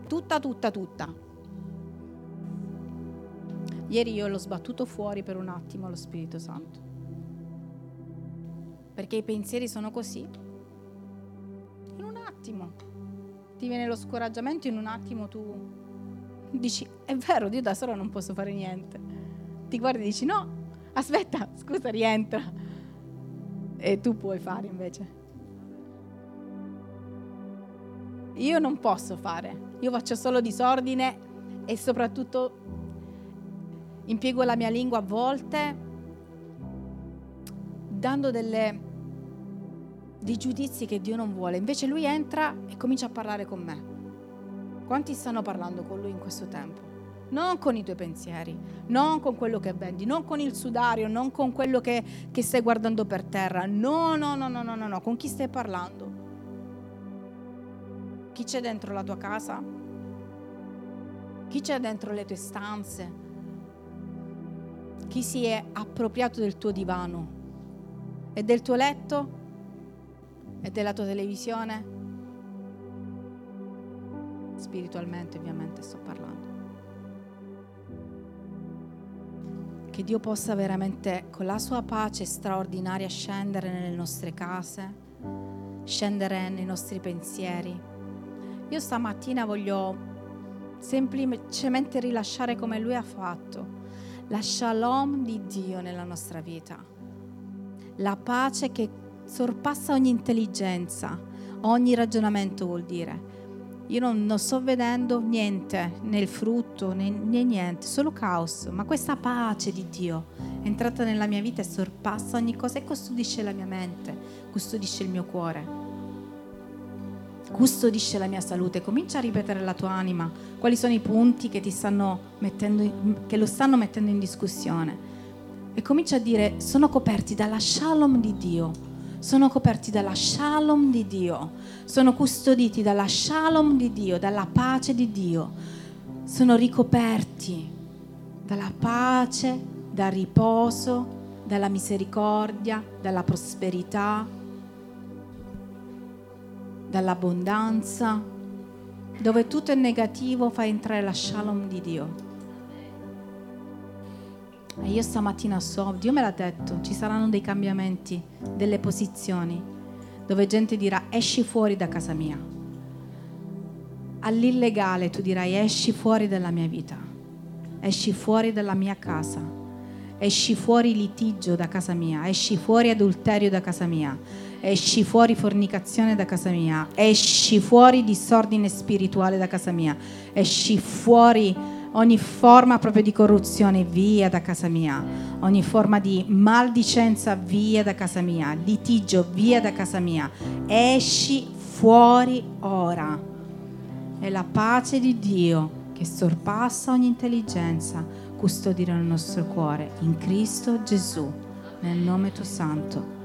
tutta, tutta, tutta. Ieri io l'ho sbattuto fuori per un attimo lo Spirito Santo, perché i pensieri sono così. In un attimo ti viene lo scoraggiamento, in un attimo tu dici, è vero, io da sola non posso fare niente. Ti guardi e dici, no, aspetta, scusa, rientra. E tu puoi fare invece. Io non posso fare, io faccio solo disordine e soprattutto impiego la mia lingua a volte dando delle, dei giudizi che Dio non vuole. Invece lui entra e comincia a parlare con me. Quanti stanno parlando con lui in questo tempo? Non con i tuoi pensieri, non con quello che vendi, non con il sudario, non con quello che, che stai guardando per terra. No, no, no, no, no, no, no. Con chi stai parlando? Chi c'è dentro la tua casa? Chi c'è dentro le tue stanze? Chi si è appropriato del tuo divano? E del tuo letto? E della tua televisione? Spiritualmente ovviamente sto parlando. Che Dio possa veramente con la sua pace straordinaria scendere nelle nostre case, scendere nei nostri pensieri io stamattina voglio semplicemente rilasciare come lui ha fatto. La shalom di Dio nella nostra vita, la pace che sorpassa ogni intelligenza, ogni ragionamento vuol dire. Io non, non sto vedendo niente nel frutto né, né niente, solo caos, ma questa pace di Dio è entrata nella mia vita e sorpassa ogni cosa e custodisce la mia mente, custodisce il mio cuore custodisce la mia salute, comincia a ripetere alla tua anima. Quali sono i punti che, in, che lo stanno mettendo in discussione? E comincia a dire sono coperti dalla shalom di Dio, sono coperti dalla shalom di Dio, sono custoditi dalla shalom di Dio, dalla pace di Dio, sono ricoperti dalla pace, dal riposo, dalla misericordia, dalla prosperità dall'abbondanza, dove tutto è negativo fa entrare la shalom di Dio. E io stamattina so, Dio me l'ha detto, ci saranno dei cambiamenti, delle posizioni, dove gente dirà esci fuori da casa mia. All'illegale tu dirai esci fuori dalla mia vita, esci fuori dalla mia casa, esci fuori litigio da casa mia, esci fuori adulterio da casa mia, esci fuori fornicazione da casa mia, esci fuori disordine spirituale da casa mia, esci fuori ogni forma proprio di corruzione via da casa mia, ogni forma di maldicenza via da casa mia, litigio via da casa mia, esci fuori ora. E la pace di Dio che sorpassa ogni intelligenza custodirà il nostro cuore in Cristo Gesù, nel nome tuo santo.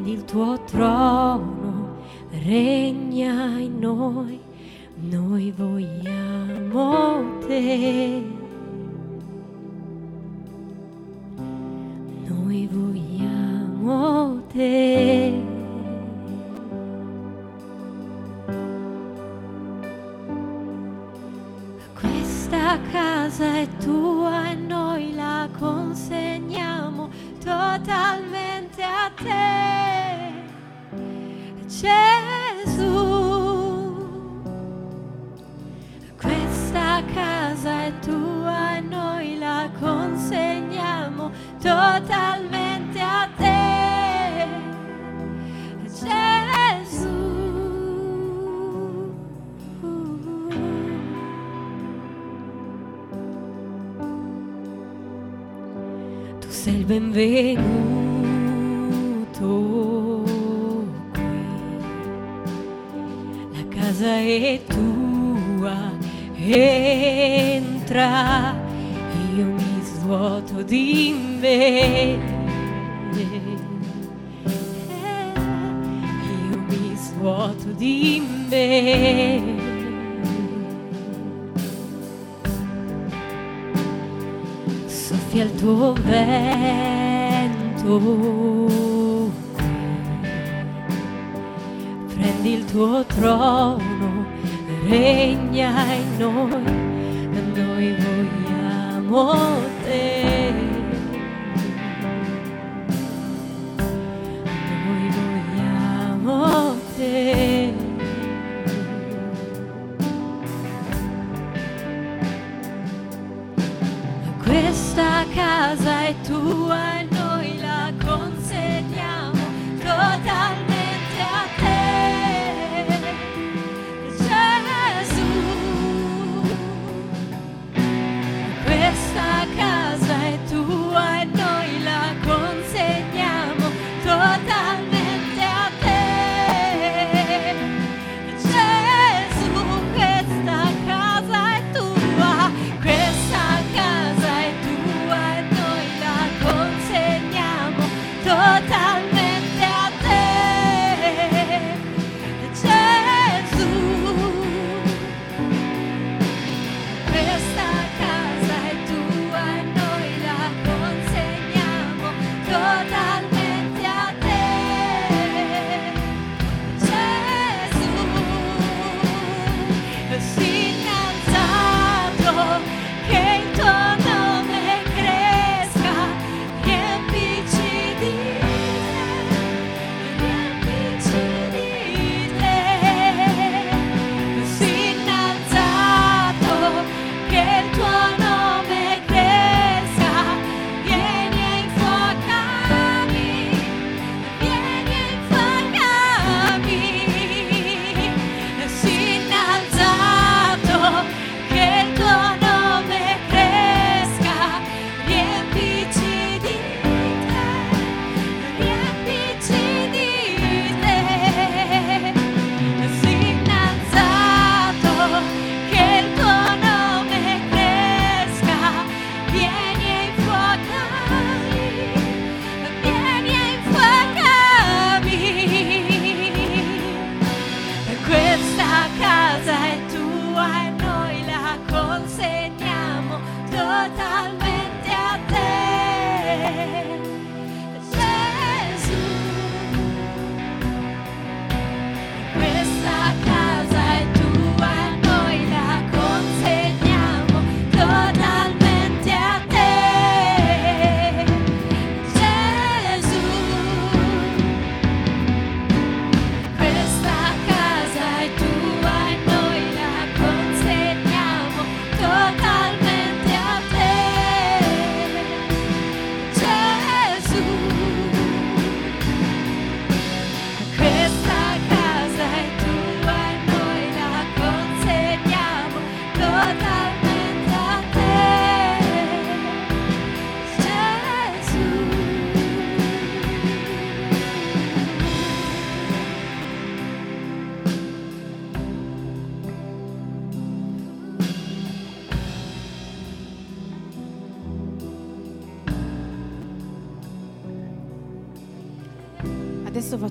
Prendi il tuo trono, regna in noi, noi vogliamo te. casa è tua e noi la consegniamo totalmente.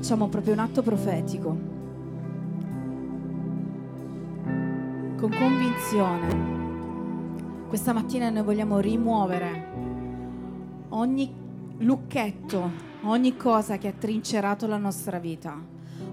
facciamo proprio un atto profetico. Con convinzione. Questa mattina noi vogliamo rimuovere ogni lucchetto, ogni cosa che ha trincerato la nostra vita,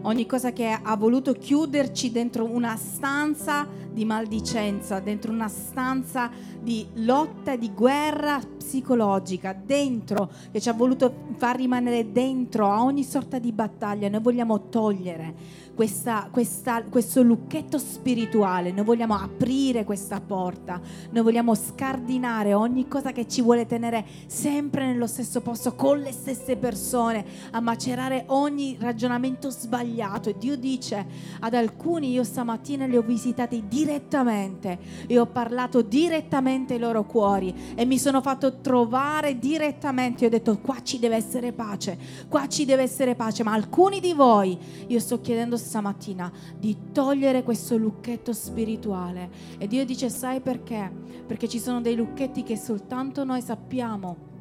ogni cosa che ha voluto chiuderci dentro una stanza di maldicenza, dentro una stanza di lotta di guerra psicologica, dentro, che ci ha voluto far rimanere dentro a ogni sorta di battaglia. Noi vogliamo togliere questa, questa, questo lucchetto spirituale, noi vogliamo aprire questa porta, noi vogliamo scardinare ogni cosa che ci vuole tenere sempre nello stesso posto, con le stesse persone, a macerare ogni ragionamento sbagliato. E Dio dice ad alcuni, io stamattina li ho visitati direttamente e ho parlato direttamente ai loro cuori e mi sono fatto trovare direttamente, ho detto qua ci deve essere pace, qua ci deve essere pace, ma alcuni di voi, io sto chiedendo stamattina di togliere questo lucchetto spirituale. E Dio dice, sai perché? Perché ci sono dei lucchetti che soltanto noi sappiamo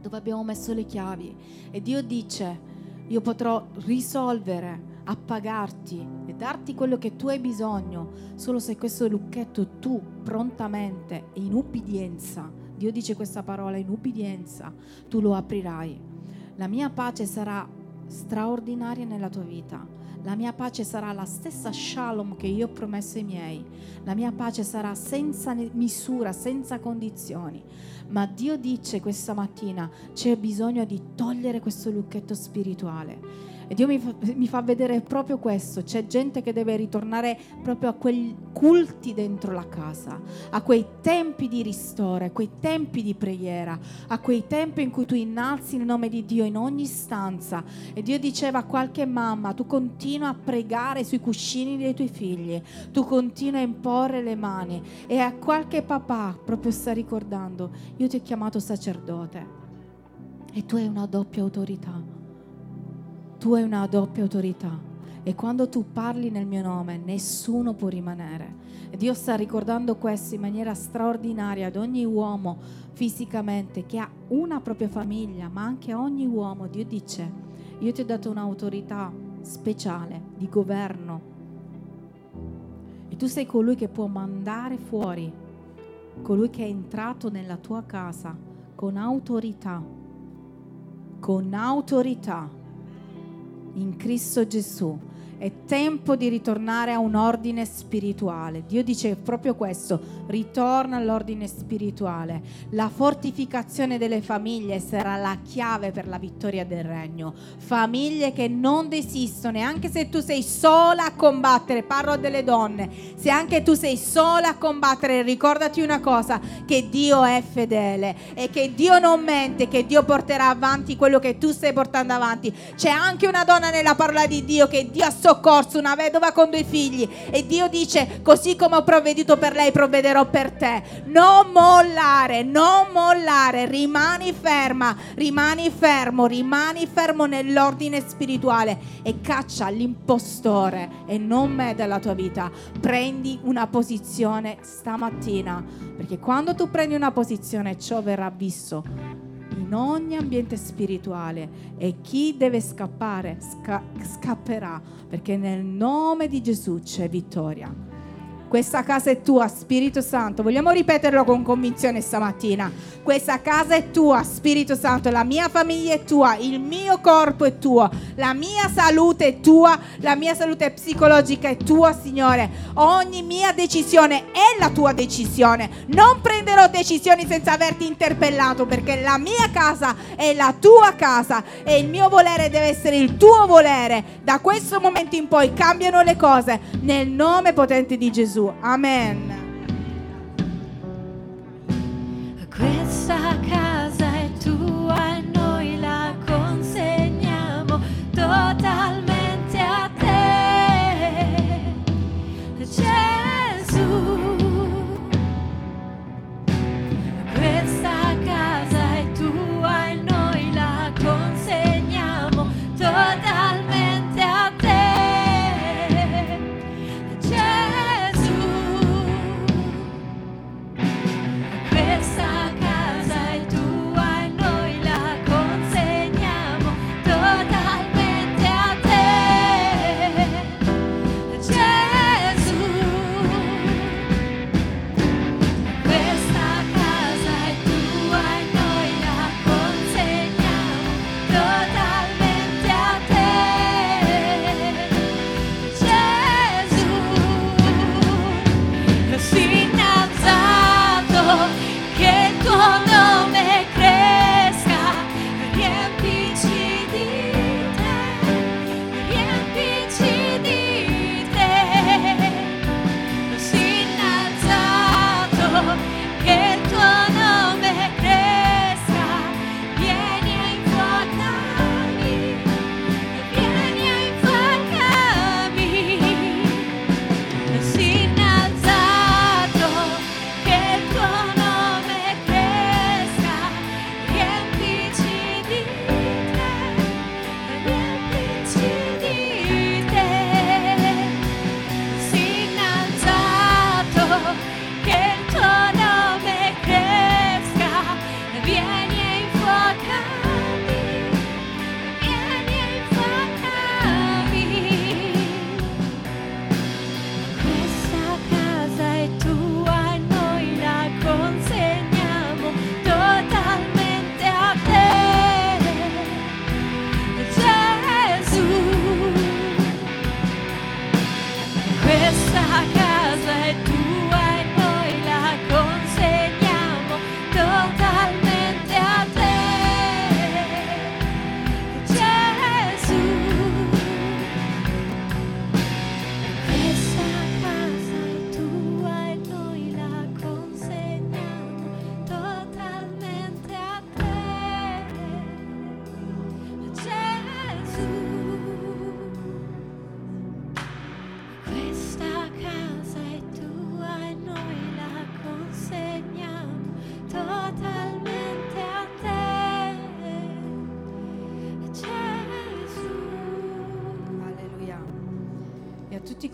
dove abbiamo messo le chiavi. E Dio dice, io potrò risolvere, appagarti e darti quello che tu hai bisogno, solo se questo lucchetto tu prontamente e in ubbidienza, Dio dice questa parola in ubbidienza, tu lo aprirai. La mia pace sarà straordinaria nella tua vita. La mia pace sarà la stessa shalom che io ho promesso ai miei. La mia pace sarà senza misura, senza condizioni. Ma Dio dice questa mattina c'è bisogno di togliere questo lucchetto spirituale e Dio mi fa, mi fa, vedere proprio questo. C'è gente che deve ritornare proprio a quei culti dentro la casa, a quei tempi di ristoro, a quei tempi di preghiera, a quei tempi in cui tu innalzi il nome di Dio in ogni stanza. E Dio diceva a qualche mamma, tu continua a pregare sui cuscini dei tuoi figli, tu continua a imporre le mani. E a qualche papà proprio sta ricordando, io ti ho chiamato sacerdote e tu hai una doppia autorità tu hai una doppia autorità e quando tu parli nel mio nome nessuno può rimanere. E Dio sta ricordando questo in maniera straordinaria ad ogni uomo fisicamente che ha una propria famiglia, ma anche a ogni uomo. Dio dice, io ti ho dato un'autorità speciale di governo e tu sei colui che può mandare fuori, colui che è entrato nella tua casa con autorità, con autorità in Cristo Gesù. È tempo di ritornare a un ordine spirituale. Dio dice proprio questo, ritorna all'ordine spirituale. La fortificazione delle famiglie sarà la chiave per la vittoria del regno. Famiglie che non desistono, e anche se tu sei sola a combattere, parlo delle donne, se anche tu sei sola a combattere, ricordati una cosa, che Dio è fedele e che Dio non mente, che Dio porterà avanti quello che tu stai portando avanti. C'è anche una donna nella parola di Dio che Dio ha soccorso, una vedova con due figli e Dio dice così come ho provveduto per lei provvederò per te. Non mollare, non mollare, rimani ferma, rimani fermo, rimani fermo nell'ordine spirituale e caccia l'impostore e non me dalla tua vita. Prendi una posizione stamattina perché quando tu prendi una posizione ciò verrà visto in ogni ambiente spirituale e chi deve scappare sca- scapperà perché nel nome di Gesù c'è vittoria. Questa casa è tua, Spirito Santo. Vogliamo ripeterlo con convinzione stamattina. Questa casa è tua, Spirito Santo. La mia famiglia è tua, il mio corpo è tuo, la mia salute è tua, la mia salute psicologica è tua, Signore. Ogni mia decisione è la tua decisione. Non prenderò decisioni senza averti interpellato perché la mia casa è la tua casa e il mio volere deve essere il tuo volere. Da questo momento in poi cambiano le cose nel nome potente di Gesù. Gesù. Amen.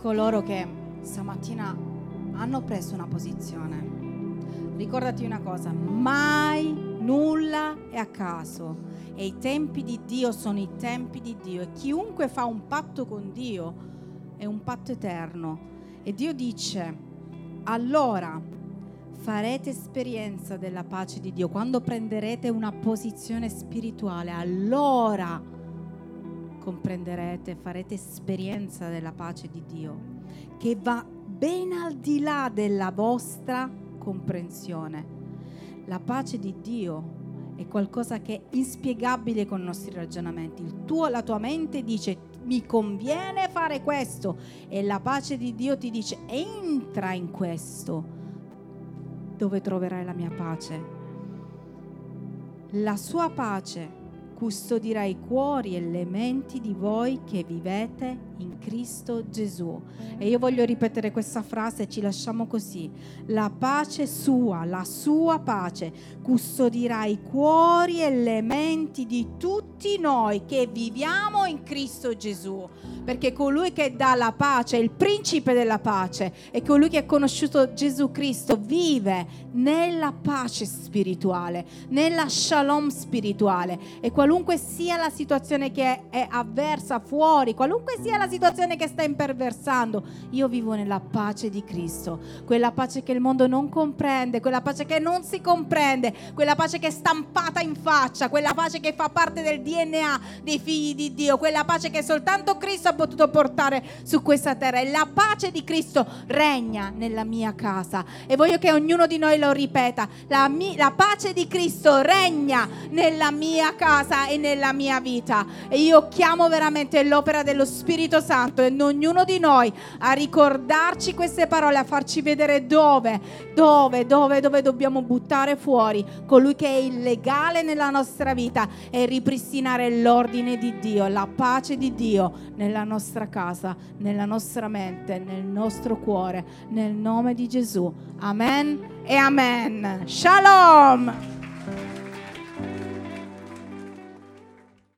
Coloro che stamattina hanno preso una posizione. Ricordati una cosa, mai nulla è a caso e i tempi di Dio sono i tempi di Dio e chiunque fa un patto con Dio è un patto eterno. E Dio dice, allora farete esperienza della pace di Dio, quando prenderete una posizione spirituale, allora comprenderete, farete esperienza della pace di Dio, che va ben al di là della vostra comprensione. La pace di Dio è qualcosa che è inspiegabile con i nostri ragionamenti. Tuo, la tua mente dice mi conviene fare questo e la pace di Dio ti dice entra in questo dove troverai la mia pace. La sua pace custodirà i cuori e le menti di voi che vivete in Cristo Gesù. E io voglio ripetere questa frase, ci lasciamo così. La pace sua, la sua pace, custodirà i cuori e le menti di tutti noi che viviamo in Cristo Gesù. Perché colui che dà la pace, il principe della pace, e colui che ha conosciuto Gesù Cristo vive nella pace spirituale, nella shalom spirituale. E qualunque sia la situazione che è avversa fuori, qualunque sia la situazione che sta imperversando, io vivo nella pace di Cristo, quella pace che il mondo non comprende, quella pace che non si comprende, quella pace che è stampata in faccia, quella pace che fa parte del DNA dei figli di Dio, quella pace che soltanto Cristo ha potuto portare su questa terra. E la pace di Cristo regna nella mia casa. E voglio che ognuno di noi lo ripeta. La, mi- la pace di Cristo regna nella mia casa e nella mia vita. E io chiamo veramente l'opera dello Spirito Santo in ognuno di noi a ricordarci queste parole, a farci vedere dove, dove, dove, dove dobbiamo buttare fuori colui che è illegale nella nostra vita e ripristinare l'ordine di Dio, la pace di Dio nella nostra casa, nella nostra mente, nel nostro cuore, nel nome di Gesù. Amen e amen. Shalom.